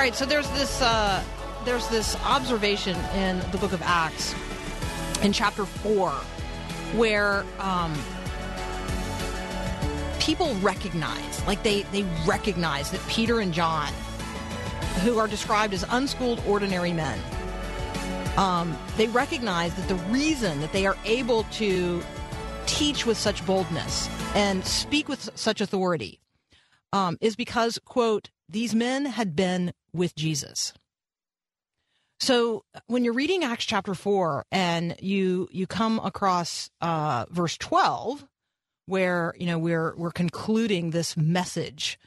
All right, so there's this uh, there's this observation in the book of Acts in chapter four where um, people recognize, like they they recognize that Peter and John, who are described as unschooled ordinary men, um, they recognize that the reason that they are able to teach with such boldness and speak with such authority um, is because quote these men had been with Jesus. So when you're reading Acts chapter four and you you come across uh, verse twelve, where you know we're we're concluding this message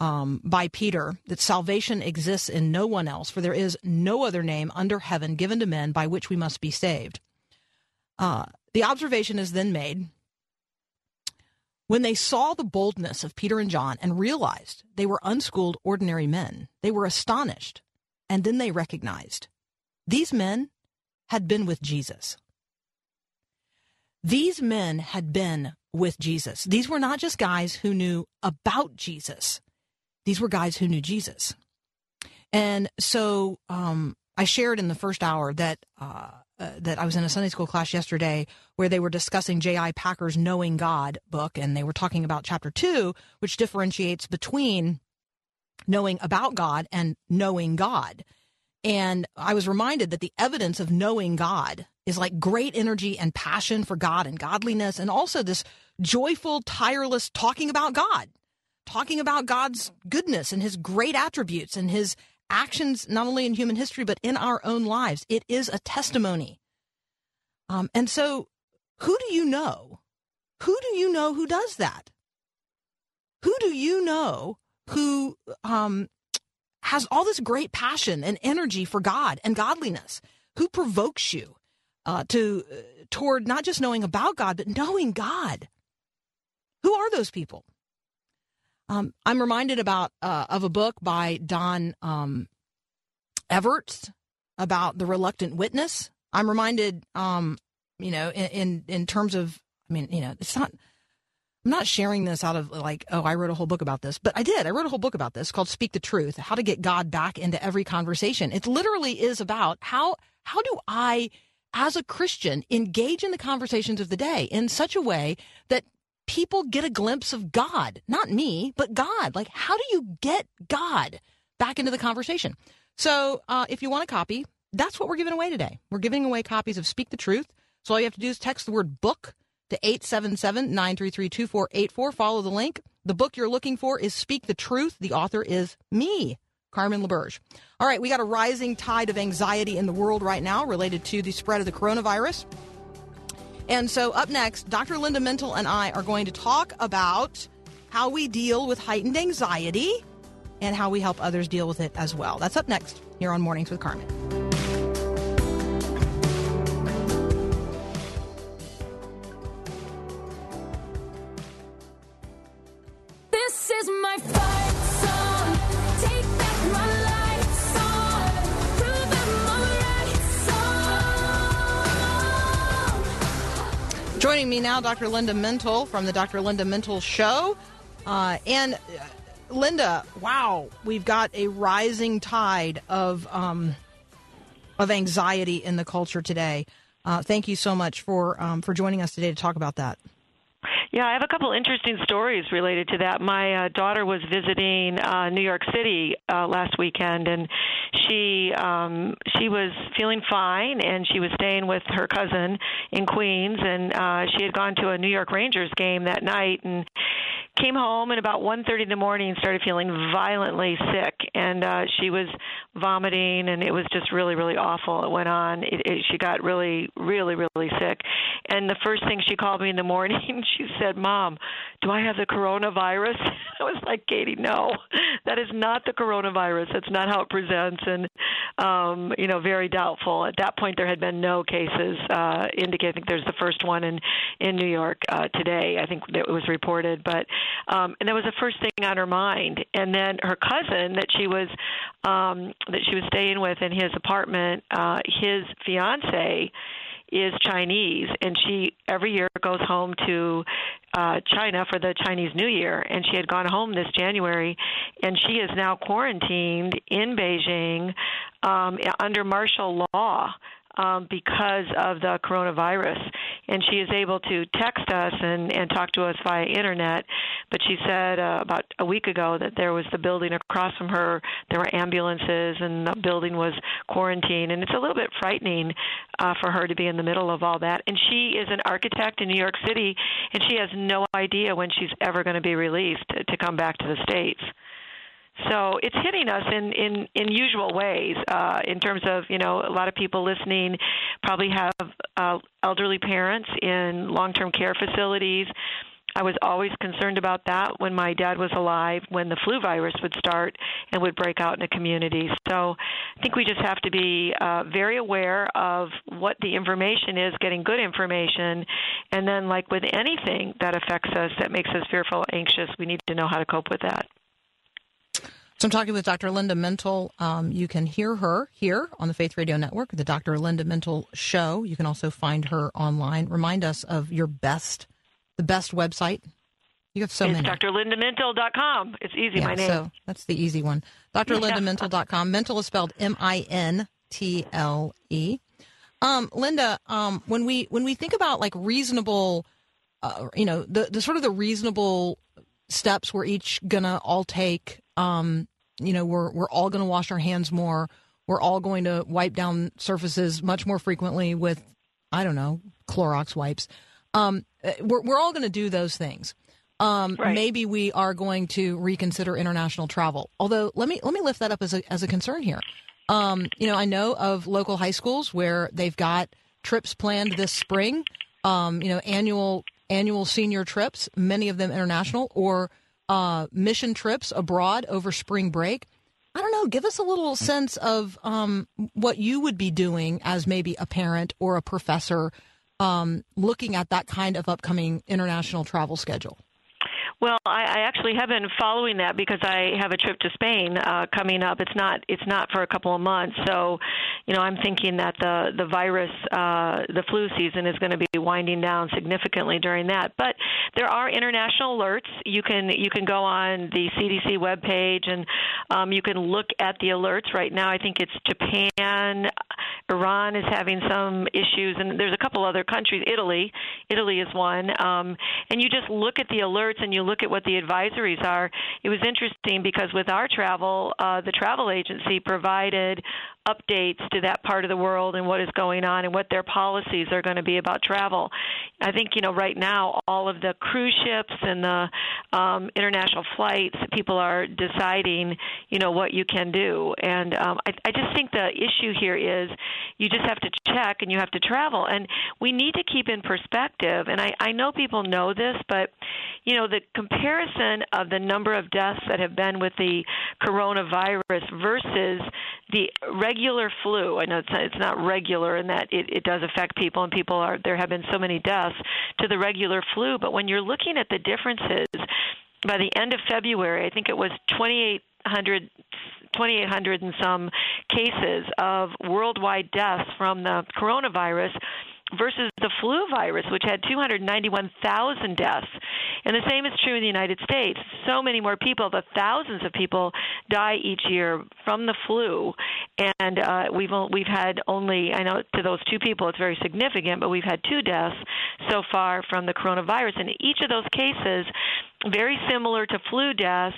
um, by Peter that salvation exists in no one else, for there is no other name under heaven given to men by which we must be saved. Uh, the observation is then made when they saw the boldness of Peter and John and realized they were unschooled, ordinary men, they were astonished. And then they recognized these men had been with Jesus. These men had been with Jesus. These were not just guys who knew about Jesus, these were guys who knew Jesus. And so um, I shared in the first hour that uh, uh, that I was in a Sunday school class yesterday where they were discussing J.I. Packer's Knowing God book, and they were talking about chapter two, which differentiates between knowing about God and knowing God. And I was reminded that the evidence of knowing God is like great energy and passion for God and godliness, and also this joyful, tireless talking about God, talking about God's goodness and his great attributes and his actions, not only in human history, but in our own lives. It is a testimony. Um, and so, who do you know? Who do you know who does that? Who do you know who um, has all this great passion and energy for God and godliness? Who provokes you uh, to uh, toward not just knowing about God, but knowing God? Who are those people? Um, I'm reminded about uh, of a book by Don um, Everts about the reluctant witness. I'm reminded, um, you know, in, in, in terms of, I mean, you know, it's not. I'm not sharing this out of like, oh, I wrote a whole book about this, but I did. I wrote a whole book about this called "Speak the Truth: How to Get God Back into Every Conversation." It literally is about how how do I, as a Christian, engage in the conversations of the day in such a way that people get a glimpse of God, not me, but God. Like, how do you get God back into the conversation? So, uh, if you want a copy, that's what we're giving away today. We're giving away copies of Speak the Truth. So, all you have to do is text the word book to 877 933 2484. Follow the link. The book you're looking for is Speak the Truth. The author is me, Carmen LaBerge. All right, we got a rising tide of anxiety in the world right now related to the spread of the coronavirus. And so, up next, Dr. Linda Mintle and I are going to talk about how we deal with heightened anxiety and how we help others deal with it as well. That's up next here on Mornings with Carmen. Me now, Dr. Linda Mintle from the Dr. Linda Mintle Show. Uh, and uh, Linda, wow, we've got a rising tide of um, of anxiety in the culture today. Uh, thank you so much for um, for joining us today to talk about that. Yeah, I have a couple interesting stories related to that. My uh, daughter was visiting uh, New York City uh, last weekend, and she um, she was feeling fine, and she was staying with her cousin in Queens, and uh, she had gone to a New York Rangers game that night, and came home and about 1:30 in the morning started feeling violently sick and uh she was vomiting, and it was just really, really awful. It went on. It, it, she got really, really, really sick. And the first thing she called me in the morning, she said, "Mom, do I have the coronavirus?" I was like, "Katie, no, that is not the coronavirus. That's not how it presents." And um, you know, very doubtful. At that point, there had been no cases uh, indicating. I think there's the first one in in New York uh, today. I think it was reported, but um, and that was the first thing on her mind. And then her cousin that she was um, that she was staying with in his apartment, uh, his fiance is Chinese, and she every year goes home to uh, China for the Chinese New Year, and she had gone home this January, and she is now quarantined in Beijing um, under martial law um, because of the coronavirus. And she is able to text us and, and talk to us via internet. But she said uh, about a week ago that there was the building across from her, there were ambulances, and the building was quarantined. And it's a little bit frightening uh, for her to be in the middle of all that. And she is an architect in New York City, and she has no idea when she's ever going to be released to, to come back to the States. So it's hitting us in in in usual ways. Uh, in terms of you know, a lot of people listening probably have uh, elderly parents in long-term care facilities. I was always concerned about that when my dad was alive, when the flu virus would start and would break out in a community. So I think we just have to be uh, very aware of what the information is, getting good information, and then, like with anything that affects us, that makes us fearful, anxious, we need to know how to cope with that. So I'm talking with Dr. Linda Mintle. Um, you can hear her here on the Faith Radio Network, the Dr. Linda Mintle Show. You can also find her online. Remind us of your best, the best website. You have so many. it's many. drlindamintle.com. It's easy, yeah, my name. So that's the easy one. drlindamintle.com. Mintle is spelled M I N T L E. Um, Linda, um, when we when we think about like reasonable, uh, you know, the the sort of the reasonable steps we're each gonna all take um, you know, we're we're all going to wash our hands more. We're all going to wipe down surfaces much more frequently with, I don't know, Clorox wipes. Um, we're we're all going to do those things. Um, Right. Maybe we are going to reconsider international travel. Although let me let me lift that up as a as a concern here. Um, you know, I know of local high schools where they've got trips planned this spring. Um, you know, annual annual senior trips, many of them international, or uh, mission trips abroad over spring break. I don't know. Give us a little sense of um, what you would be doing as maybe a parent or a professor um, looking at that kind of upcoming international travel schedule. Well, I, I actually have been following that because I have a trip to Spain uh, coming up. It's not it's not for a couple of months, so you know I'm thinking that the the virus, uh, the flu season is going to be winding down significantly during that. But there are international alerts. You can you can go on the CDC webpage and um, you can look at the alerts. Right now, I think it's Japan, Iran is having some issues, and there's a couple other countries. Italy, Italy is one. Um, and you just look at the alerts and you look at what the advisories are. It was interesting because with our travel, uh, the travel agency provided updates to that part of the world and what is going on and what their policies are going to be about travel. I think you know right now all of the cruise ships and the um, international flights, people are deciding you know what you can do, and um, I, I just think the issue here is you just have to check and you have to travel, and we need to keep in perspective. And I, I know people know this, but you know the comparison of the number of deaths that have been with the coronavirus versus the regular flu. I know it's not, it's not regular in that it, it does affect people, and people are there have been so many deaths to the regular flu. But when you're looking at the differences, by the end of February, I think it was 2,800. 2,800 and some cases of worldwide deaths from the coronavirus versus the flu virus, which had 291,000 deaths. And the same is true in the United States. So many more people, the thousands of people die each year from the flu, and uh, we've we've had only I know to those two people it's very significant, but we've had two deaths so far from the coronavirus. And each of those cases, very similar to flu deaths,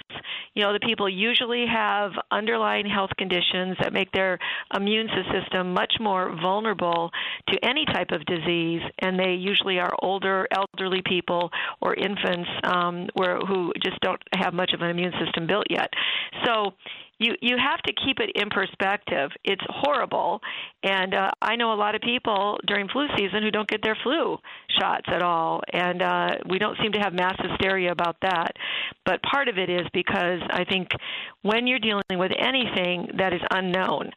you know, the people usually have underlying health conditions that make their immune system much more vulnerable to any type of disease, and they usually are older, elderly people or infants um, where who just don't have much of an immune system built yet. So you you have to keep it in perspective. It's horrible, and uh, I know a lot of people during flu season who don't get their flu shots at all, and uh, we don't seem to have mass hysteria about that. But part of it is because I think when you're dealing with anything that is unknown.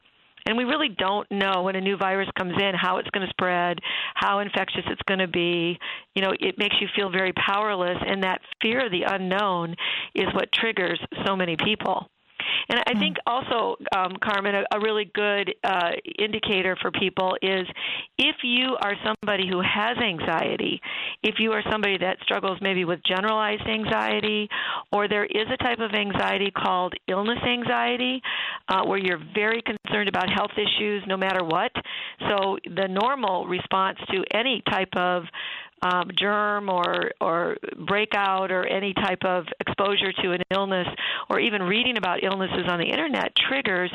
And we really don't know when a new virus comes in how it's going to spread, how infectious it's going to be. You know, it makes you feel very powerless, and that fear of the unknown is what triggers so many people. And I think also, um, Carmen, a, a really good uh, indicator for people is if you are somebody who has anxiety, if you are somebody that struggles maybe with generalized anxiety, or there is a type of anxiety called illness anxiety, uh, where you're very concerned about health issues no matter what. So the normal response to any type of um, germ or or breakout or any type of exposure to an illness or even reading about illnesses on the internet triggers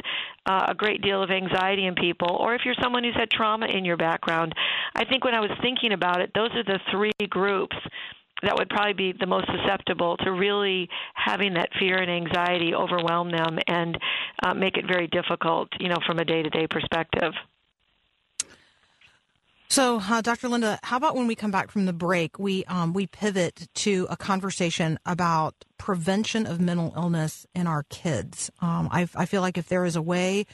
uh, a great deal of anxiety in people or if you're someone who's had trauma in your background i think when i was thinking about it those are the three groups that would probably be the most susceptible to really having that fear and anxiety overwhelm them and uh, make it very difficult, you know, from a day-to-day perspective. So, uh, Dr. Linda, how about when we come back from the break, we um, we pivot to a conversation about prevention of mental illness in our kids. Um, I, I feel like if there is a way,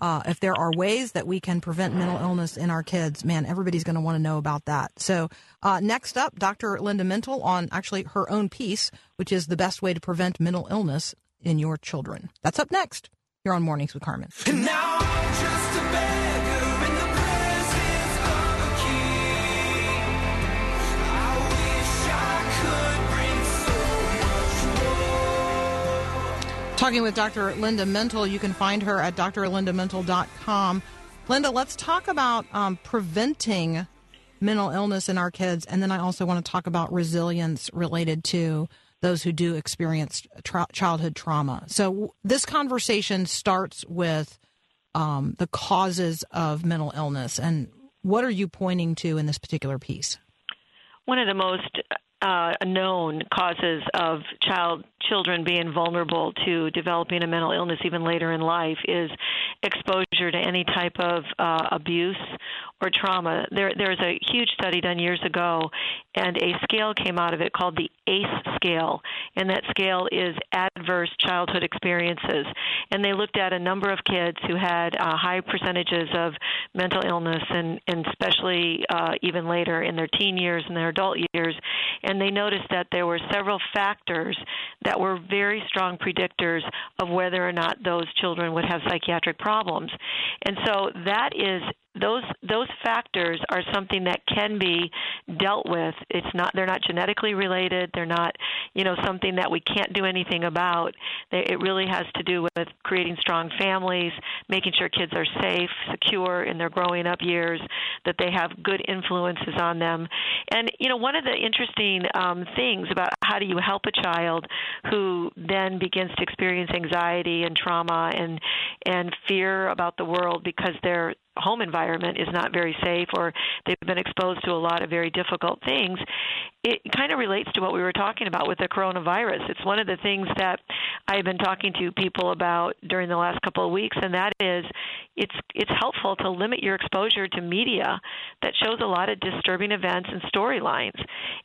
uh, if there are ways that we can prevent mental illness in our kids, man, everybody's going to want to know about that. So, uh, next up, Dr. Linda Mintle on actually her own piece, which is the best way to prevent mental illness in your children. That's up next. You're on Mornings with Carmen. Talking with Dr. Linda Mintle. You can find her at drlindamintle.com. Linda, let's talk about um, preventing mental illness in our kids. And then I also want to talk about resilience related to those who do experience tra- childhood trauma. So this conversation starts with um, the causes of mental illness. And what are you pointing to in this particular piece? one of the most uh, known causes of child children being vulnerable to developing a mental illness even later in life is exposure to any type of uh, abuse or trauma. There, there's a huge study done years ago, and a scale came out of it called the ACE scale, and that scale is adverse childhood experiences. And they looked at a number of kids who had uh, high percentages of mental illness, and, and especially uh, even later in their teen years and their adult years. And they noticed that there were several factors that were very strong predictors of whether or not those children would have psychiatric problems. And so that is those those factors are something that can be dealt with. It's not they're not genetically related. They're not you know something that we can't do anything about. They, it really has to do with creating strong families, making sure kids are safe, secure in their growing up years, that they have good influences on them. And you know one of the interesting um, things about how do you help a child who then begins to experience anxiety and trauma and and fear about the world because their home environment is not very safe or they've been exposed to a lot of very difficult things it kind of relates to what we were talking about with the coronavirus. It's one of the things that i've been talking to people about during the last couple of weeks and that is it's it's helpful to limit your exposure to media that shows a lot of disturbing events and storylines.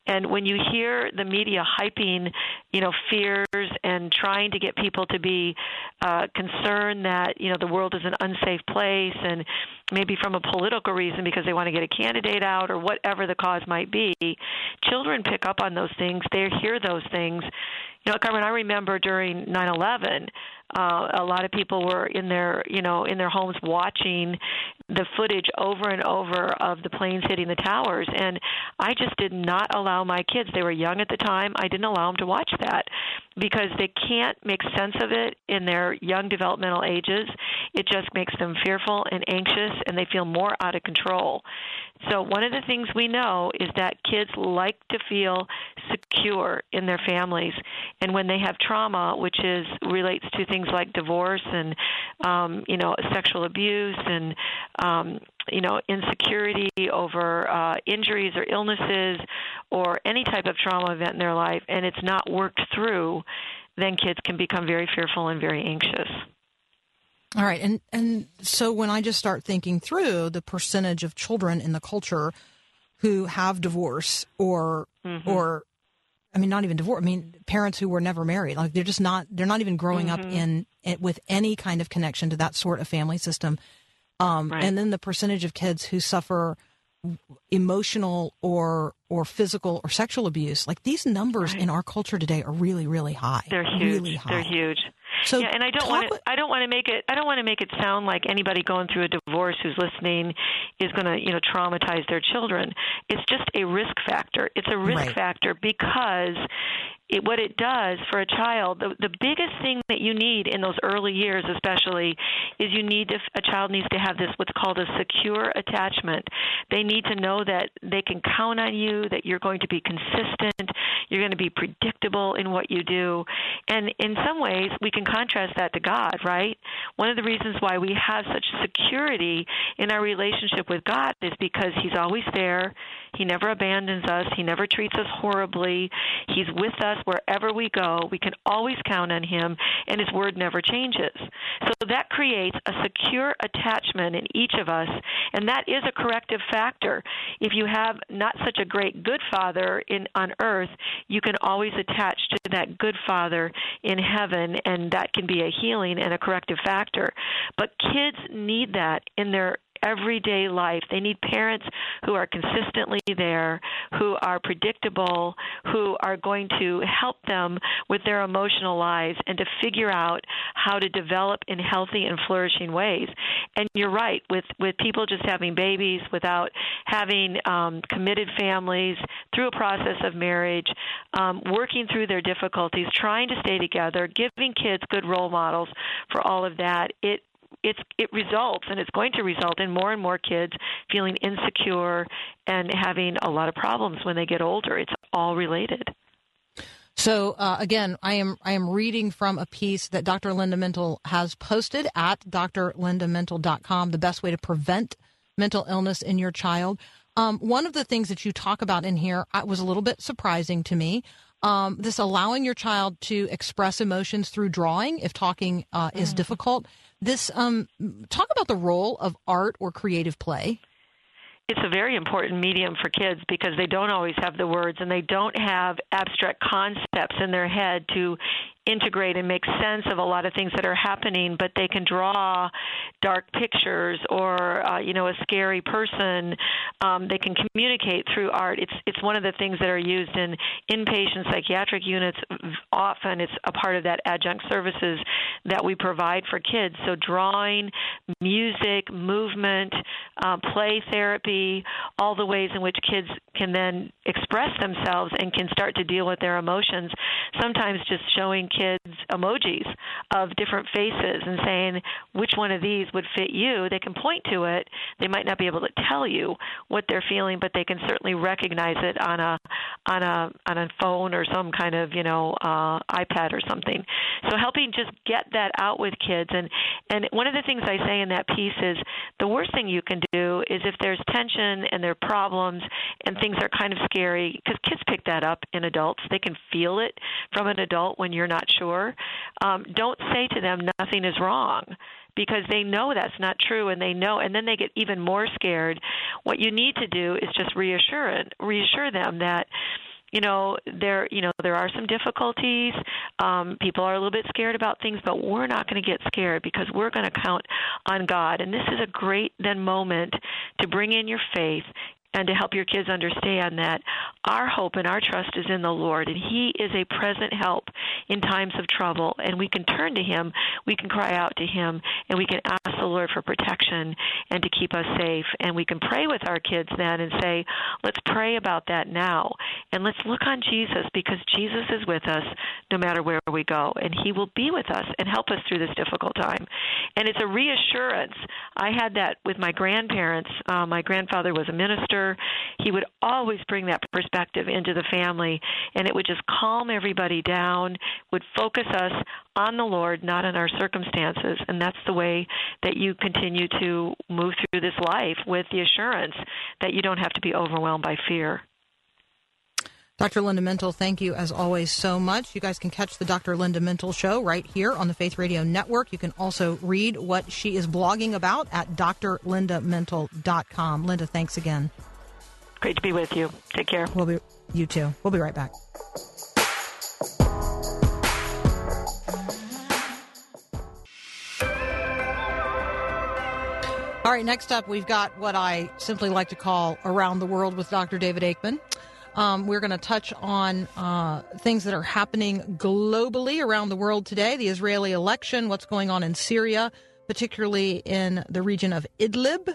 And when you hear the media hyping you know fears and trying to get people to be uh, concerned that you know the world is an unsafe place and maybe from a political reason because they want to get a candidate out or whatever the cause might be children pick up on those things. They hear those things know carmen i remember during nine eleven uh, a lot of people were in their you know in their homes watching the footage over and over of the planes hitting the towers. And i just did not allow my kids they were young at the time i didn't allow them to watch that because they can't make sense of it in their young developmental ages. It just makes them fearful and anxious and they feel more out of control. So one of the things we know is that kids like to feel secure in their families. And when they have trauma which is relates to things like divorce and um you know sexual abuse and um you know insecurity over uh injuries or illnesses or any type of trauma event in their life and it's not worked through, then kids can become very fearful and very anxious. All right, and and so when I just start thinking through the percentage of children in the culture who have divorce or Mm-hmm. or I mean not even divorce, I mean parents who were never married, like they're just not they're not even growing up Mm-hmm. in, in with any kind of connection to that sort of family system. Um, Right. and then the percentage of kids who suffer emotional or or physical or sexual abuse, like these numbers in our culture today are really really high. They're huge. Really high. They're huge. So yeah, and I don't want to. I don't want to make it. I don't want to make it sound like anybody going through a divorce who's listening is going to, you know, traumatize their children. It's just a risk factor. It's a risk Right. factor because it, what it does for a child, the, the biggest thing that you need in those early years, especially, is you need to, a child needs to have this what's called a secure attachment. They need to know that they can count on you, that you're going to be consistent, you're going to be predictable in what you do, and in some ways we can contrast that to God, right? One of the reasons why we have such security in our relationship with God is because He's always there. He never abandons us. He never treats us horribly. He's with us wherever we go. We can always count on Him, and His Word never changes. So that creates a secure attachment in each of us, and that is a corrective factor. If you have not such a great good Father in on earth, you can always attach to that good Father in heaven, and that can be a healing and a corrective factor. But kids need that in their everyday life. They need parents who are consistently there, who are predictable, who are going to help them with their emotional lives and to figure out how to develop in healthy and flourishing ways. And you're right, with, with people just having babies without having um, committed families through a process of marriage, um, working through their difficulties, trying to stay together, giving kids good role models for all of that, it it's it results and it's going to result in more and more kids feeling insecure and having a lot of problems when they get older. It's all related. So uh, again, I am I am reading from a piece that Dr. Linda Mintle has posted at drlindamintle.com. The best way to prevent mental illness in your child. Um, one of the things that you talk about in here uh, was a little bit surprising to me. Um, this allowing your child to express emotions through drawing if talking uh, is difficult. This um, talk about the role of art or creative play. it's a very important medium for kids because they don't always have the words and they don't have abstract concepts in their head to integrate and make sense of a lot of things that are happening but they can draw dark pictures or uh, you know a scary person um, they can communicate through art. It's it's one of the things that are used in inpatient psychiatric units often. It's a part of that adjunct services that we provide for kids. So drawing music movement uh, play therapy all the ways in which kids can then express themselves and can start to deal with their emotions. Sometimes just showing kids emojis of different faces and saying which one of these would fit you they can point to it. They might not be able to tell you what they're feeling but they can certainly recognize it on a on a on a phone or some kind of you know uh iPad or something. So helping just get that out with kids. And and one of the things I say in that piece is the worst thing you can do is if there's tension and there are problems and things are kind of scary because kids pick that up in adults. They can feel it from an adult when you're not sure. Um, don't say to them nothing is wrong because they know that's not true and they know and then they get even more scared. What you need to do is just reassure it, reassure them that you know there you know there are some difficulties. Um people are a little bit scared about things but we're not going to get scared because we're going to count on God. And this is a great then moment to bring in your faith and to help your kids understand that our hope and our trust is in the Lord, and He is a present help in times of trouble. And we can turn to Him, we can cry out to Him, and we can ask the Lord for protection and to keep us safe. And we can pray with our kids then and say, let's pray about that now. And let's look on Jesus because Jesus is with us no matter where we go, and He will be with us and help us through this difficult time. And it's a reassurance. I had that with my grandparents. Uh, my grandfather was a minister. He would always bring that perspective into the family, and it would just calm everybody down, would focus us on the Lord, not on our circumstances. And that's the way that you continue to move through this life with the assurance that you don't have to be overwhelmed by fear. Dr. Linda Mintle, thank you as always so much. You guys can catch the Dr. Linda Mintle show right here on the Faith Radio Network. You can also read what she is blogging about at drlindamintle.com. Linda, thanks again. Great to be with you. Take care. We'll be you too. We'll be right back. All right, next up, we've got what I simply like to call Around the World with Dr. David Aikman. Um, we're going to touch on uh, things that are happening globally around the world today the Israeli election, what's going on in Syria, particularly in the region of Idlib.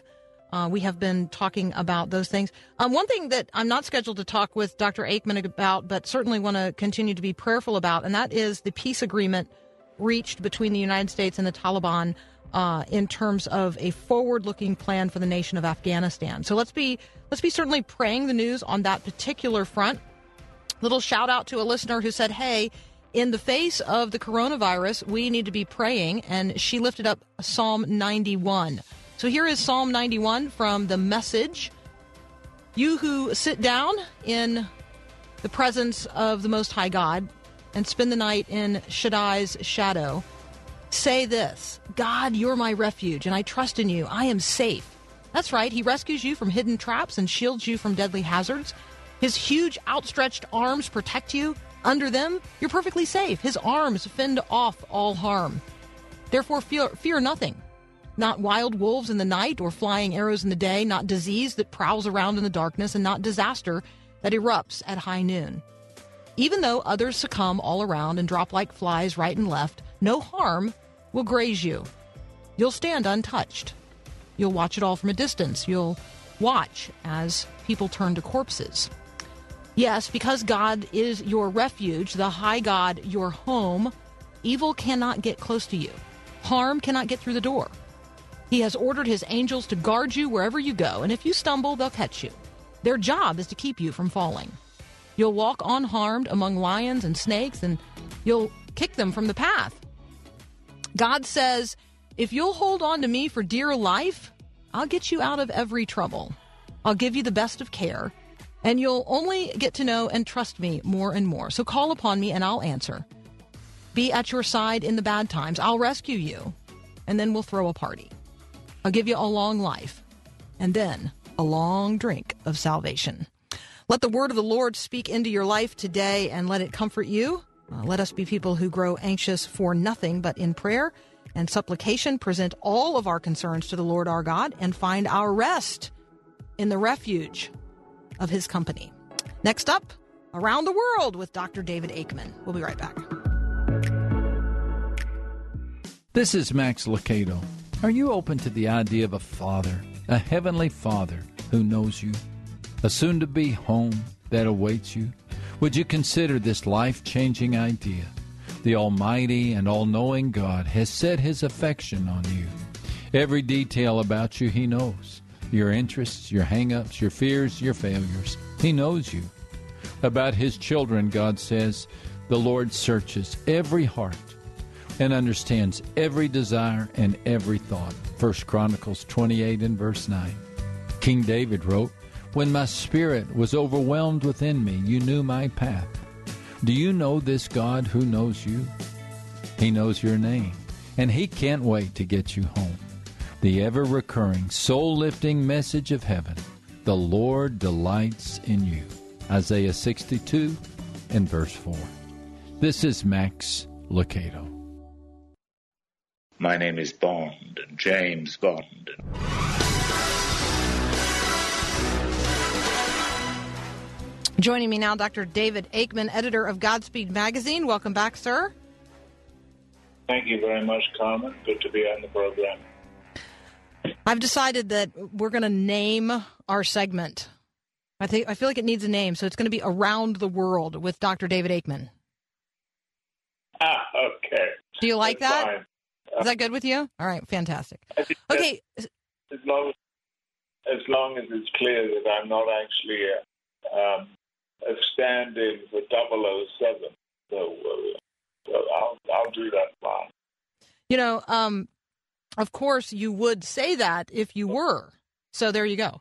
Uh, we have been talking about those things. Um, one thing that I'm not scheduled to talk with Dr. Aikman about, but certainly want to continue to be prayerful about, and that is the peace agreement reached between the United States and the Taliban uh, in terms of a forward-looking plan for the nation of Afghanistan. So let's be let's be certainly praying the news on that particular front. Little shout out to a listener who said, "Hey." In the face of the coronavirus, we need to be praying, and she lifted up Psalm 91. So here is Psalm 91 from the message. You who sit down in the presence of the Most High God and spend the night in Shaddai's shadow, say this God, you're my refuge, and I trust in you. I am safe. That's right, He rescues you from hidden traps and shields you from deadly hazards. His huge outstretched arms protect you. Under them, you're perfectly safe. His arms fend off all harm. Therefore, fear, fear nothing. Not wild wolves in the night or flying arrows in the day, not disease that prowls around in the darkness, and not disaster that erupts at high noon. Even though others succumb all around and drop like flies right and left, no harm will graze you. You'll stand untouched. You'll watch it all from a distance. You'll watch as people turn to corpses. Yes, because God is your refuge, the high God your home, evil cannot get close to you. Harm cannot get through the door. He has ordered his angels to guard you wherever you go, and if you stumble, they'll catch you. Their job is to keep you from falling. You'll walk unharmed among lions and snakes, and you'll kick them from the path. God says, If you'll hold on to me for dear life, I'll get you out of every trouble. I'll give you the best of care, and you'll only get to know and trust me more and more. So call upon me, and I'll answer. Be at your side in the bad times. I'll rescue you, and then we'll throw a party. I'll give you a long life, and then a long drink of salvation. Let the word of the Lord speak into your life today and let it comfort you. Uh, let us be people who grow anxious for nothing, but in prayer and supplication present all of our concerns to the Lord our God and find our rest in the refuge of his company. Next up, Around the World with Dr. David Aikman. We'll be right back. This is Max Lucado. Are you open to the idea of a father, a heavenly father who knows you, a soon to be home that awaits you? Would you consider this life changing idea? The Almighty and All Knowing God has set His affection on you. Every detail about you He knows your interests, your hang ups, your fears, your failures. He knows you. About His children, God says, The Lord searches every heart and understands every desire and every thought. 1 Chronicles 28 and verse 9. King David wrote, When my spirit was overwhelmed within me, you knew my path. Do you know this God who knows you? He knows your name, and he can't wait to get you home. The ever recurring, soul lifting message of heaven the Lord delights in you. Isaiah 62 and verse 4. This is Max Lucado. My name is Bond, James Bond. Joining me now, Dr. David Aikman, editor of Godspeed Magazine. Welcome back, sir. Thank you very much, Carmen. Good to be on the program. I've decided that we're going to name our segment. I think I feel like it needs a name, so it's going to be Around the World with Dr. David Aikman. Ah, okay. Do you like That's that? fine. Is that good with you? All right, fantastic. I think that Okay, As long as long as it's clear that I'm not actually a, um, a stand-in for 007, so, uh, so I'll I'll do that fine. you know, um, of course you would say that if you were. So there you go.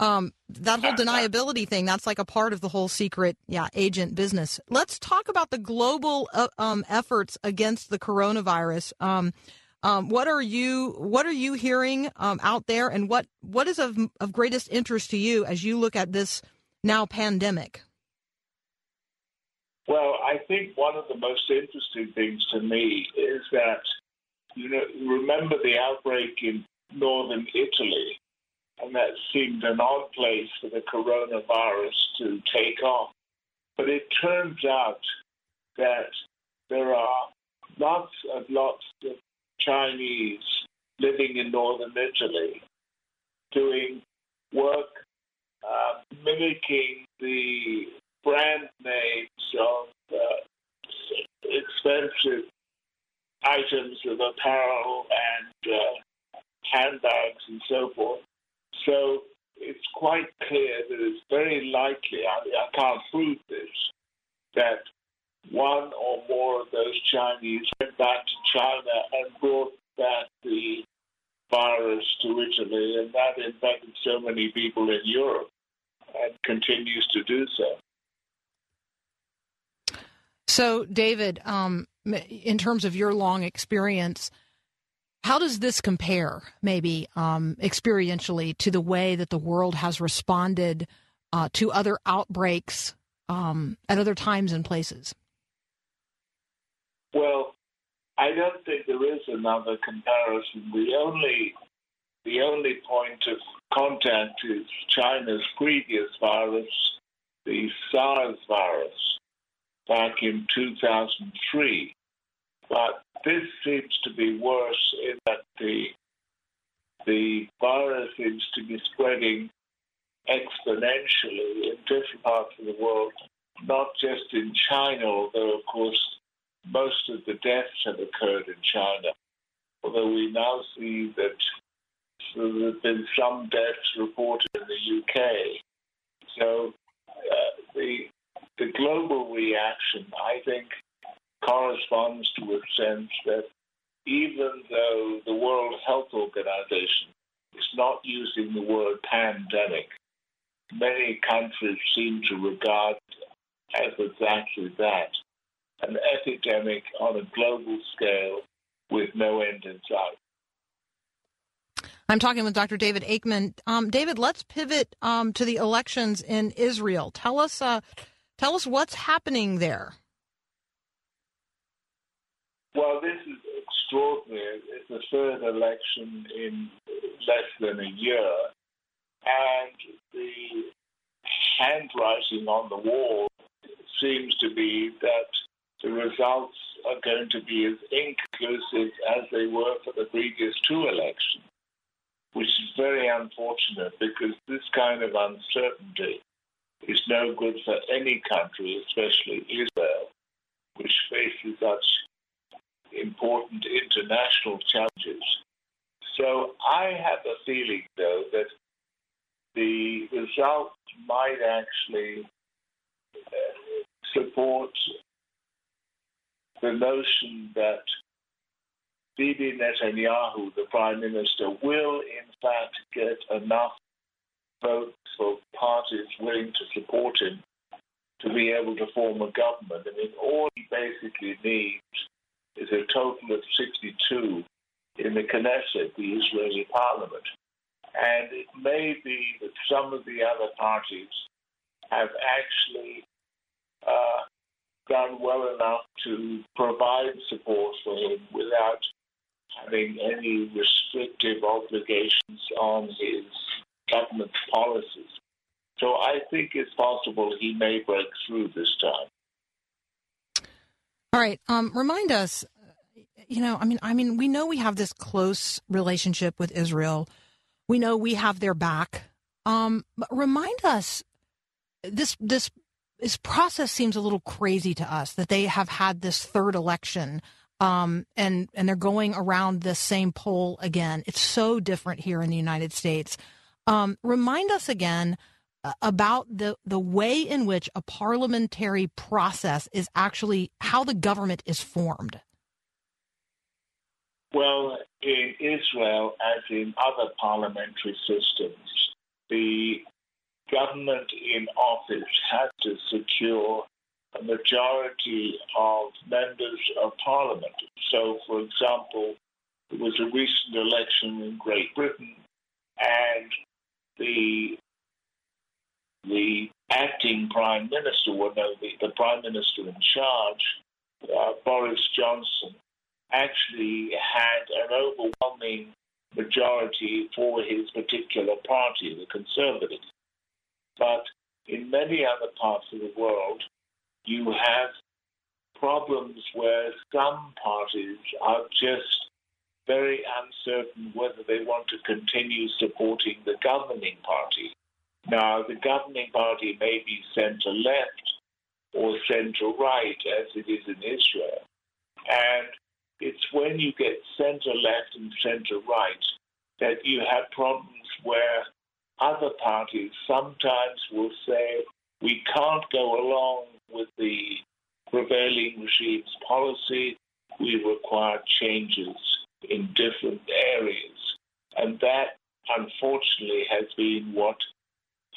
Um, that whole deniability thing, that's like a part of the whole secret, yeah, agent business. Let's talk about the global uh, um, efforts against the coronavirus. Um, um, what are you What are you hearing um, out there, and what what is of of greatest interest to you as you look at this now pandemic? Well, I think one of the most interesting things to me is that, you know, remember the outbreak in northern Italy, and that seemed an odd place for the coronavirus to take off. But it turns out that there are lots and lots of Chinese living in northern Italy doing work uh, mimicking the brand names of uh, expensive items of apparel and uh, handbags and so forth. So it's quite clear that it's very likely, I, I can't prove this, that one or more of those Chinese went back to China and brought back the virus to Italy, and that infected so many people in Europe and continues to do so. So, David, um, in terms of your long experience, how does this compare, maybe um, experientially, to the way that the world has responded uh, to other outbreaks um, at other times and places? Well, I don't think there is another comparison. The only the only point of contact is China's previous virus, the SARS virus, back in 2003. But this seems to be worse in that the the virus seems to be spreading exponentially in different parts of the world, not just in China, although of course most of the deaths have occurred in China. Although we now see that there have been some deaths reported in the UK. So uh, the the global reaction, I think, corresponds to a sense that even though the World Health Organization is not using the word pandemic, many countries seem to regard as exactly that an epidemic on a global scale with no end in sight. I'm talking with Dr. David Aikman. Um, David, let's pivot um, to the elections in Israel. Tell us, uh, tell us what's happening there. Well, this is It's the third election in less than a year, and the handwriting on the wall seems to be that the results are going to be as inconclusive as they were for the previous two elections, which is very unfortunate because this kind of uncertainty is no good for any country, especially Israel, which faces such important international challenges. So I have a feeling, though, that the result might actually uh, support the notion that Bibi Netanyahu, the prime minister, will in fact get enough votes for parties willing to support him to be able to form a government. I mean, all he basically needs is a total of 62 in the Knesset, the Israeli parliament. And it may be that some of the other parties have actually uh, done well enough to provide support for him without having any restrictive obligations on his government's policies. So I think it's possible he may break through this time. All right. Um, remind us. You know, I mean, I mean, we know we have this close relationship with Israel. We know we have their back. Um, but remind us this this this process seems a little crazy to us that they have had this third election um, and and they're going around the same poll again. It's so different here in the United States. Um, remind us again Uh, about the the way in which a parliamentary process is actually how the government is formed. Well, in Israel, as in other parliamentary systems, the government in office had to secure a majority of members of parliament. So, for example, there was a recent election in Great Britain, and the the acting prime minister, well, no, the, the prime minister in charge, uh, Boris Johnson, actually had an overwhelming majority for his particular party, the Conservatives. But in many other parts of the world, you have problems where some parties are just very uncertain whether they want to continue supporting the governing party. Now, the governing party may be centre left or centre right, as it is in Israel. And it's when you get centre left and centre right that you have problems where other parties sometimes will say, we can't go along with the prevailing regime's policy, we require changes in different areas. And that, unfortunately, has been what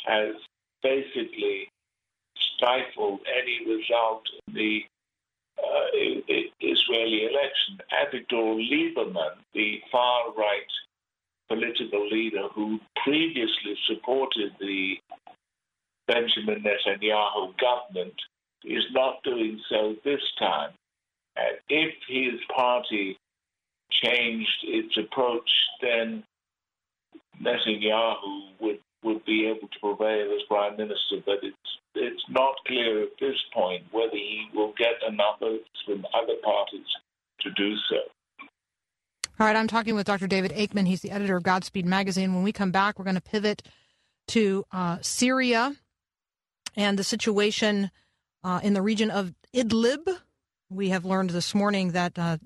has basically stifled any result in the uh, Israeli election. Avigdor Lieberman, the far right political leader who previously supported the Benjamin Netanyahu government, is not doing so this time. And if his party changed its approach, then Netanyahu would, would be able to prevail as prime minister. But it's it's not clear at this point whether he will get enough votes from other parties to do so. All right, I'm talking with Dr. David Aikman. He's the editor of Godspeed Magazine. When we come back, we're going to pivot to uh, Syria and the situation uh, in the region of Idlib. We have learned this morning that uh,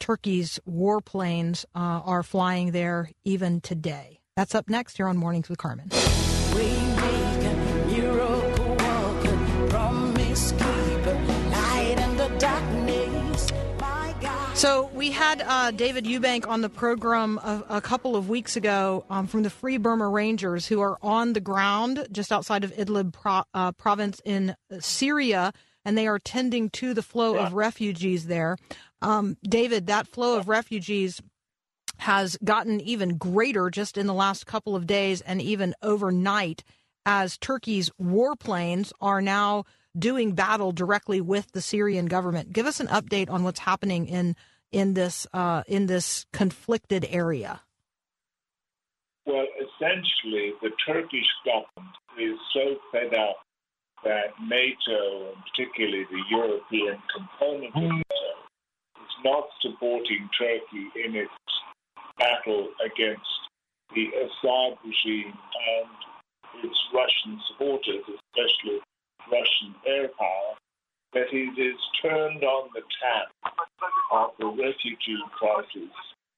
Turkey's warplanes uh, are flying there even today. That's up next here on Mornings with Carmen. Waymaker, miracle worker, promise keeper, light in the darkness. My God. So we had uh, David Eubank on the program a, a couple of weeks ago um, from the Free Burma Rangers, who are on the ground just outside of Idlib pro- uh, province in Syria, and they are tending to the flow of refugees there. Um, David, that flow of refugees has gotten even greater just in the last couple of days and even overnight as Turkey's warplanes are now doing battle directly with the Syrian government. Give us an update on what's happening in in this uh, in this conflicted area. Well, essentially, the Turkish government is so fed up that NATO, and particularly the European component of NATO, is not supporting Turkey in its battle against the Assad regime and its Russian supporters, especially Russian air power, that it is turned on the tap of the refugee crisis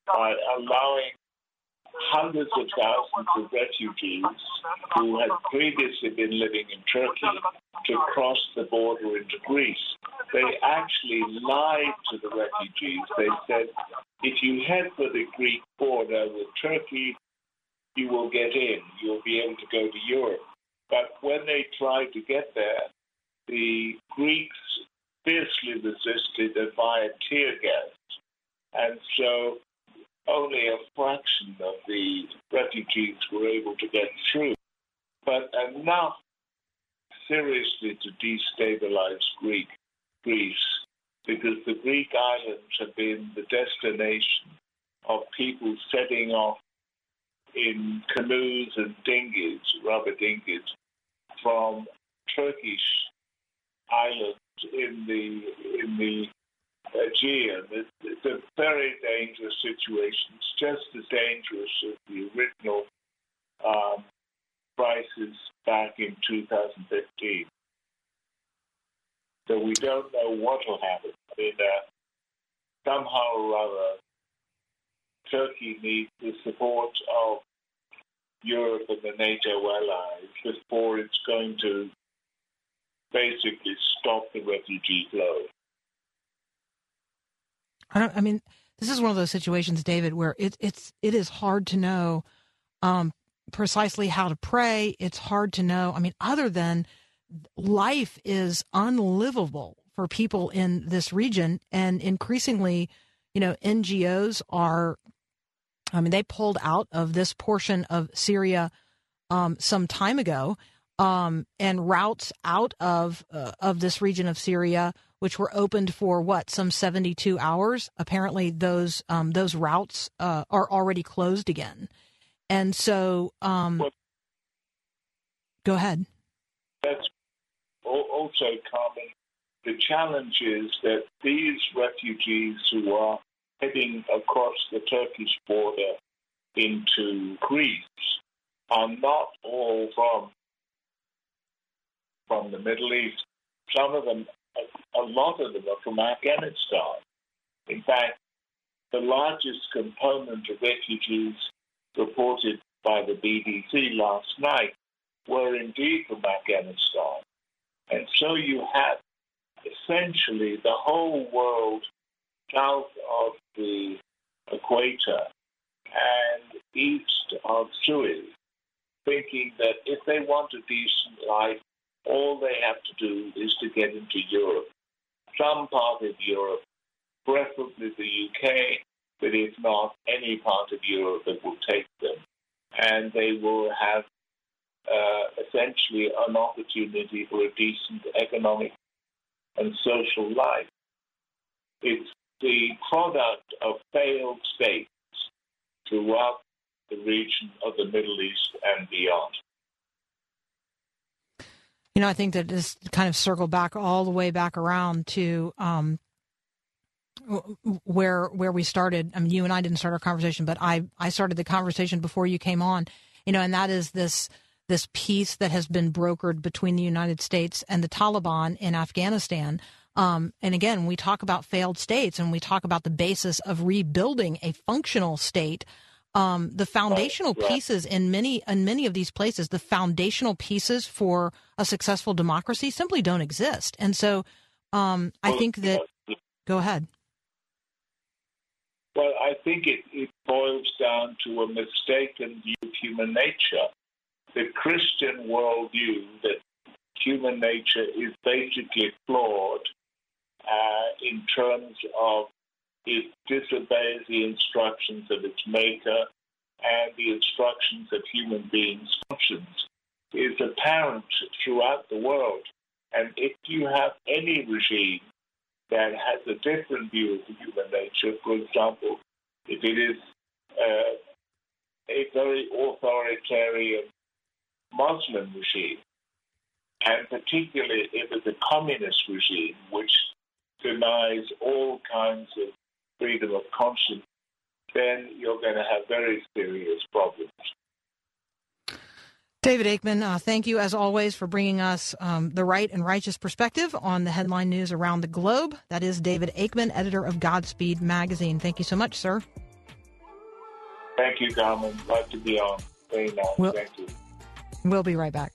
by allowing hundreds of thousands of refugees who had previously been living in Turkey to cross the border into Greece. They actually lied to the refugees. They said, if you head for the Greek border with Turkey, you will get in. You'll be able to go to Europe. But when they tried to get there, the Greeks fiercely resisted and via tear gas. And so only a fraction of the refugees were able to get through, but enough seriously to destabilize Greek, Greece, because the Greek islands have been the destination of people setting off in canoes and dinghies, rubber dinghies, from Turkish islands in the in the Aegean. It's, a very dangerous situation. It's just as dangerous as the original um, crisis back in 2015. So we don't know what will happen. I mean, uh, somehow or other, Turkey needs the support of Europe and the NATO allies before it's going to basically stop the refugee flow. I don't. I mean, this is one of those situations, David, where it, it's it is hard to know um, precisely how to pray. It's hard to know. I mean, other than life is unlivable for people in this region, and increasingly, you know, NGOs are. I mean, they pulled out of this portion of Syria um, some time ago, um, and routes out of uh, of this region of Syria, which were opened for what some seventy two hours. Apparently, those um, those routes uh, are already closed again, and so um, Well- go ahead. That's also common. The challenge is that these refugees who are heading across the Turkish border into Greece are not all from from the Middle East. Some of them, a, a lot of them, are from Afghanistan. In fact, the largest component of refugees reported by the BBC last night were indeed from Afghanistan. And so you have essentially the whole world south of the equator and east of Suez thinking that if they want a decent life, all they have to do is to get into Europe, some part of Europe, preferably the UK, but if not, any part of Europe that will take them. And they will have uh, essentially an opportunity for a decent economic and social life. It's the product of failed states throughout the region of the Middle East and beyond. You know, I think that this kind of circle back all the way back around to um, where where we started. I mean, you and I didn't start our conversation, but I I started the conversation before you came on. You know, and that is this this peace that has been brokered between the United States and the Taliban in Afghanistan. Um, and again, we talk about failed states, and we talk about the basis of rebuilding a functional state um, the foundational right. pieces in many in many of these places, the foundational pieces for a successful democracy simply don't exist. And so, um, I Well, think that. Go ahead. Well, I think it, it boils down to a mistaken view of human nature. The Christian worldview that human nature is basically flawed uh, in terms of it disobeys the instructions of its maker and the instructions of human beings' functions is apparent throughout the world. And if you have any regime that has a different view of human nature, for example, if it is uh, a very authoritarian Muslim regime, and particularly if it's a communist regime which denies all kinds of freedom of conscience, then you're going to have very serious problems. David Aikman, uh, thank you as always for bringing us um, the right and righteous perspective on the headline news around the globe. That is David Aikman, editor of Godspeed Magazine. Thank you so much, sir. Thank you, Carmen. Glad to be on. Very nice. Well- Thank you. We'll be right back.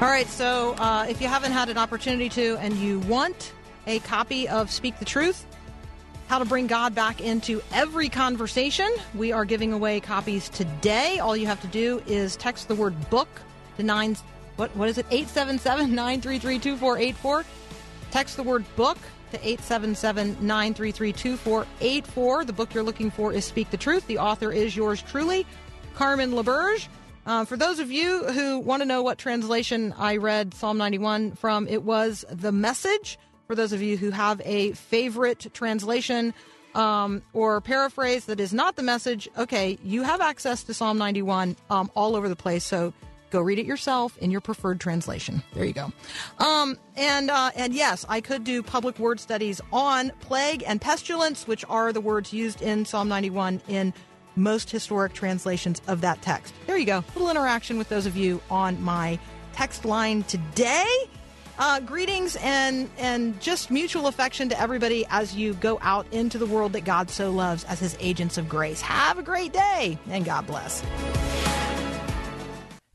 All right, so uh, if you haven't had an opportunity to and you want a copy of Speak the Truth, how to bring God back into every conversation, we are giving away copies today. All you have to do is text the word book to nine, what, what is it, 877 933 2484. Text the word book to 877 933 2484. The book you're looking for is Speak the Truth. The author is yours truly, Carmen LaBerge. Uh, for those of you who want to know what translation I read Psalm 91 from, it was The Message. For those of you who have a favorite translation um, or paraphrase that is not the message, okay, you have access to Psalm 91 um, all over the place. So go read it yourself in your preferred translation. There you go. Um, and uh, and yes, I could do public word studies on plague and pestilence, which are the words used in Psalm 91 in most historic translations of that text. There you go. little interaction with those of you on my text line today. Uh, greetings and and just mutual affection to everybody as you go out into the world that God so loves as His agents of grace. Have a great day and God bless.